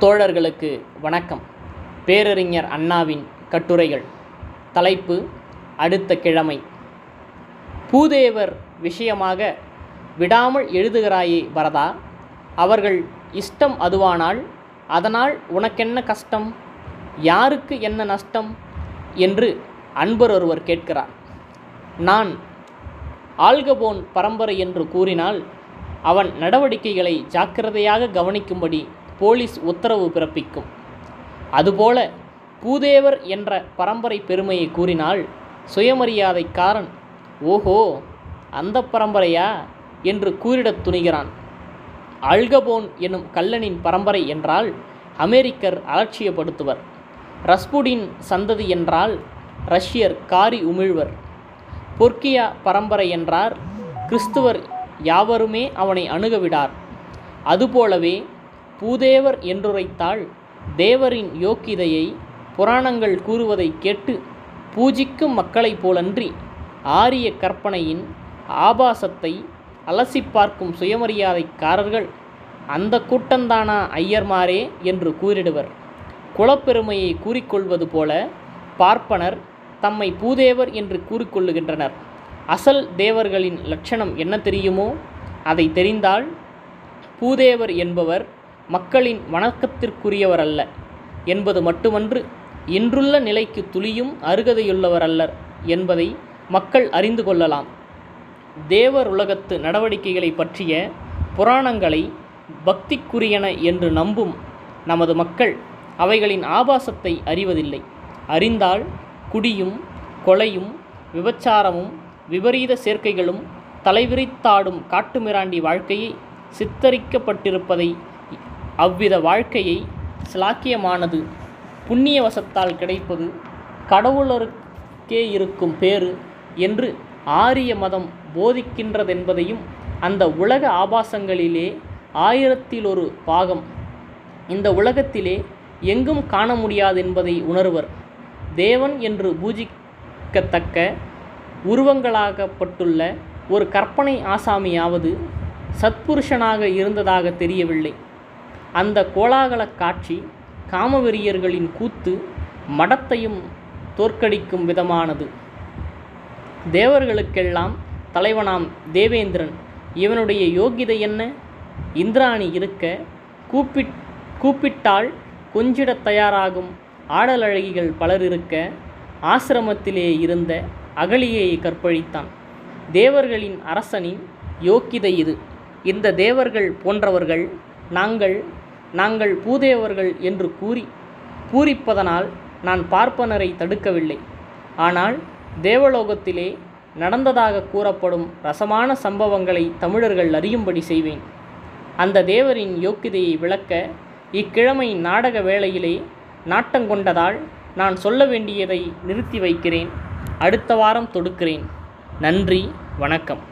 தோழர்களுக்கு வணக்கம். பேரறிஞர் அண்ணாவின் கட்டுரைகள். தலைப்பு அடுத்த கிழமை. பூதேவர் விஷயமாக விடாமல் எழுதுகிறாயே வரதா? அவர்கள் இஷ்டம் அதுவானால் அதனால் உனக்கென்ன கஷ்டம்? யாருக்கு என்ன நஷ்டம்? என்று அன்பர் ஒருவர் கேட்கிறார். நான் ஆல்கபோன் பரம்பரை என்று கூறினால் அவன் நடவடிக்கைகளை ஜாக்கிரதையாக கவனிக்கும்படி போலீஸ் உத்தரவு பிறப்பிக்கும். அதுபோல பூதேவர் என்ற பரம்பரை பெருமையை கூறினால் சுயமரியாதைக்காரன் ஓஹோ அந்த பரம்பரையா? என்று கூறிடத் துணிகிறான். அல்கபோன் எனும் கல்லனின் பரம்பரை என்றால் அமெரிக்கர் அலட்சியப்படுத்துவர். ரஸ்புடின் சந்ததி என்றால் ரஷ்யர் காரி உமிழ்வர். பொர்க்கியா பரம்பரை என்றார் கிறிஸ்துவர் யாவருமே அவனை அணுகவிடார். அதுபோலவே பூதேவர் என்றுரைத்தால் தேவரின் யோக்கியதையை புராணங்கள் கூறுவதை கேட்டு பூஜிக்கும் மக்களைப் போலன்றி ஆரிய கற்பனையின் ஆபாசத்தை அலசி பார்க்கும் சுயமரியாதைக்காரர்கள் அந்த கூட்டந்தானா ஐயர்மாரே என்று கூறிடுவர். குலப்பெருமையை கூறிக்கொள்வது போல பார்ப்பனர் தம்மை பூதேவர் என்று கூறிக்கொள்ளுகின்றனர். அசல் தேவர்களின் லட்சணம் என்ன தெரியுமோ? அதை தெரிந்தால் பூதேவர் என்பவர் மக்களின் வணக்கத்திற்குரியவர் அல்ல என்பது மட்டுமன்று இன்றுள்ள நிலைக்கு துளியும் அருகதையுள்ளவர் அல்லர் என்பதை மக்கள் அறிந்து கொள்ளலாம். தேவர் உலகத்து நடவடிக்கைகளை பற்றிய புராணங்களை பக்திக்குரியன என்று நம்பும் நமது மக்கள் அவைகளின் ஆபாசத்தை அறிவதில்லை. அறிந்தால் குடியும் கொலையும் விபச்சாரமும் விபரீத சேர்க்கைகளும் தலைவிரித்தாடும் காட்டுமிராண்டி வாழ்க்கையை சித்தரிக்கப்பட்டிருப்பதை அவ்வித வாழ்க்கையை சிலாக்கியமானது புண்ணியவசத்தால் கிடைப்பது கடவுளருக்கே இருக்கும் பேறு என்று ஆரிய மதம் போதிக்கின்றதென்பதையும் அந்த உலக ஆபாசங்களிலே ஆயிரத்தில் ஒரு பாகம். இந்த உலகத்திலே எங்கும் காண முடியாதென்பதை உணர்வர். தேவன் என்று பூஜிக்கத்தக்க உருவங்களாகப்பட்டுள்ள ஒரு கற்பனை ஆசாமியாவது சத்புருஷனாக இருந்ததாக தெரியவில்லை. அந்த கோலாகல காட்சி காமவெறியர்களின் கூத்து மடத்தையும் தோற்கடிக்கும் விதமானது. தேவர்களுக்கெல்லாம் தலைவனாம் தேவேந்திரன். இவனுடைய யோகிதை என்ன? இந்திராணி இருக்க கூப்பிட் கூப்பிட்டால் கொஞ்சிடத் தயாராகும். ஆடலழகிகள் பலர் இருக்க ஆசிரமத்திலே இருந்த அகலியை கற்பழித்தான். தேவர்களின் அரசனின் யோக்கிதை இது. இந்த தேவர்கள் போன்றவர்கள் நாங்கள் நாங்கள் பூதேவர்கள் என்று கூறி பூரிப்பதனால் நான் பார்ப்பனரை தடுக்கவில்லை. ஆனால் தேவலோகத்திலே நடந்ததாக கூறப்படும் ரசமான சம்பவங்களை தமிழர்கள் அறியும்படி செய்வேன். அந்த தேவரின் யோக்கியதையை விளக்க இக்கிழமை நாடக வேளையிலே நாட்டங்கொண்டதால் நான் சொல்ல வேண்டியதை நிறுத்தி வைக்கிறேன். அடுத்த வாரம் தொடுக்கிறேன். நன்றி வணக்கம்.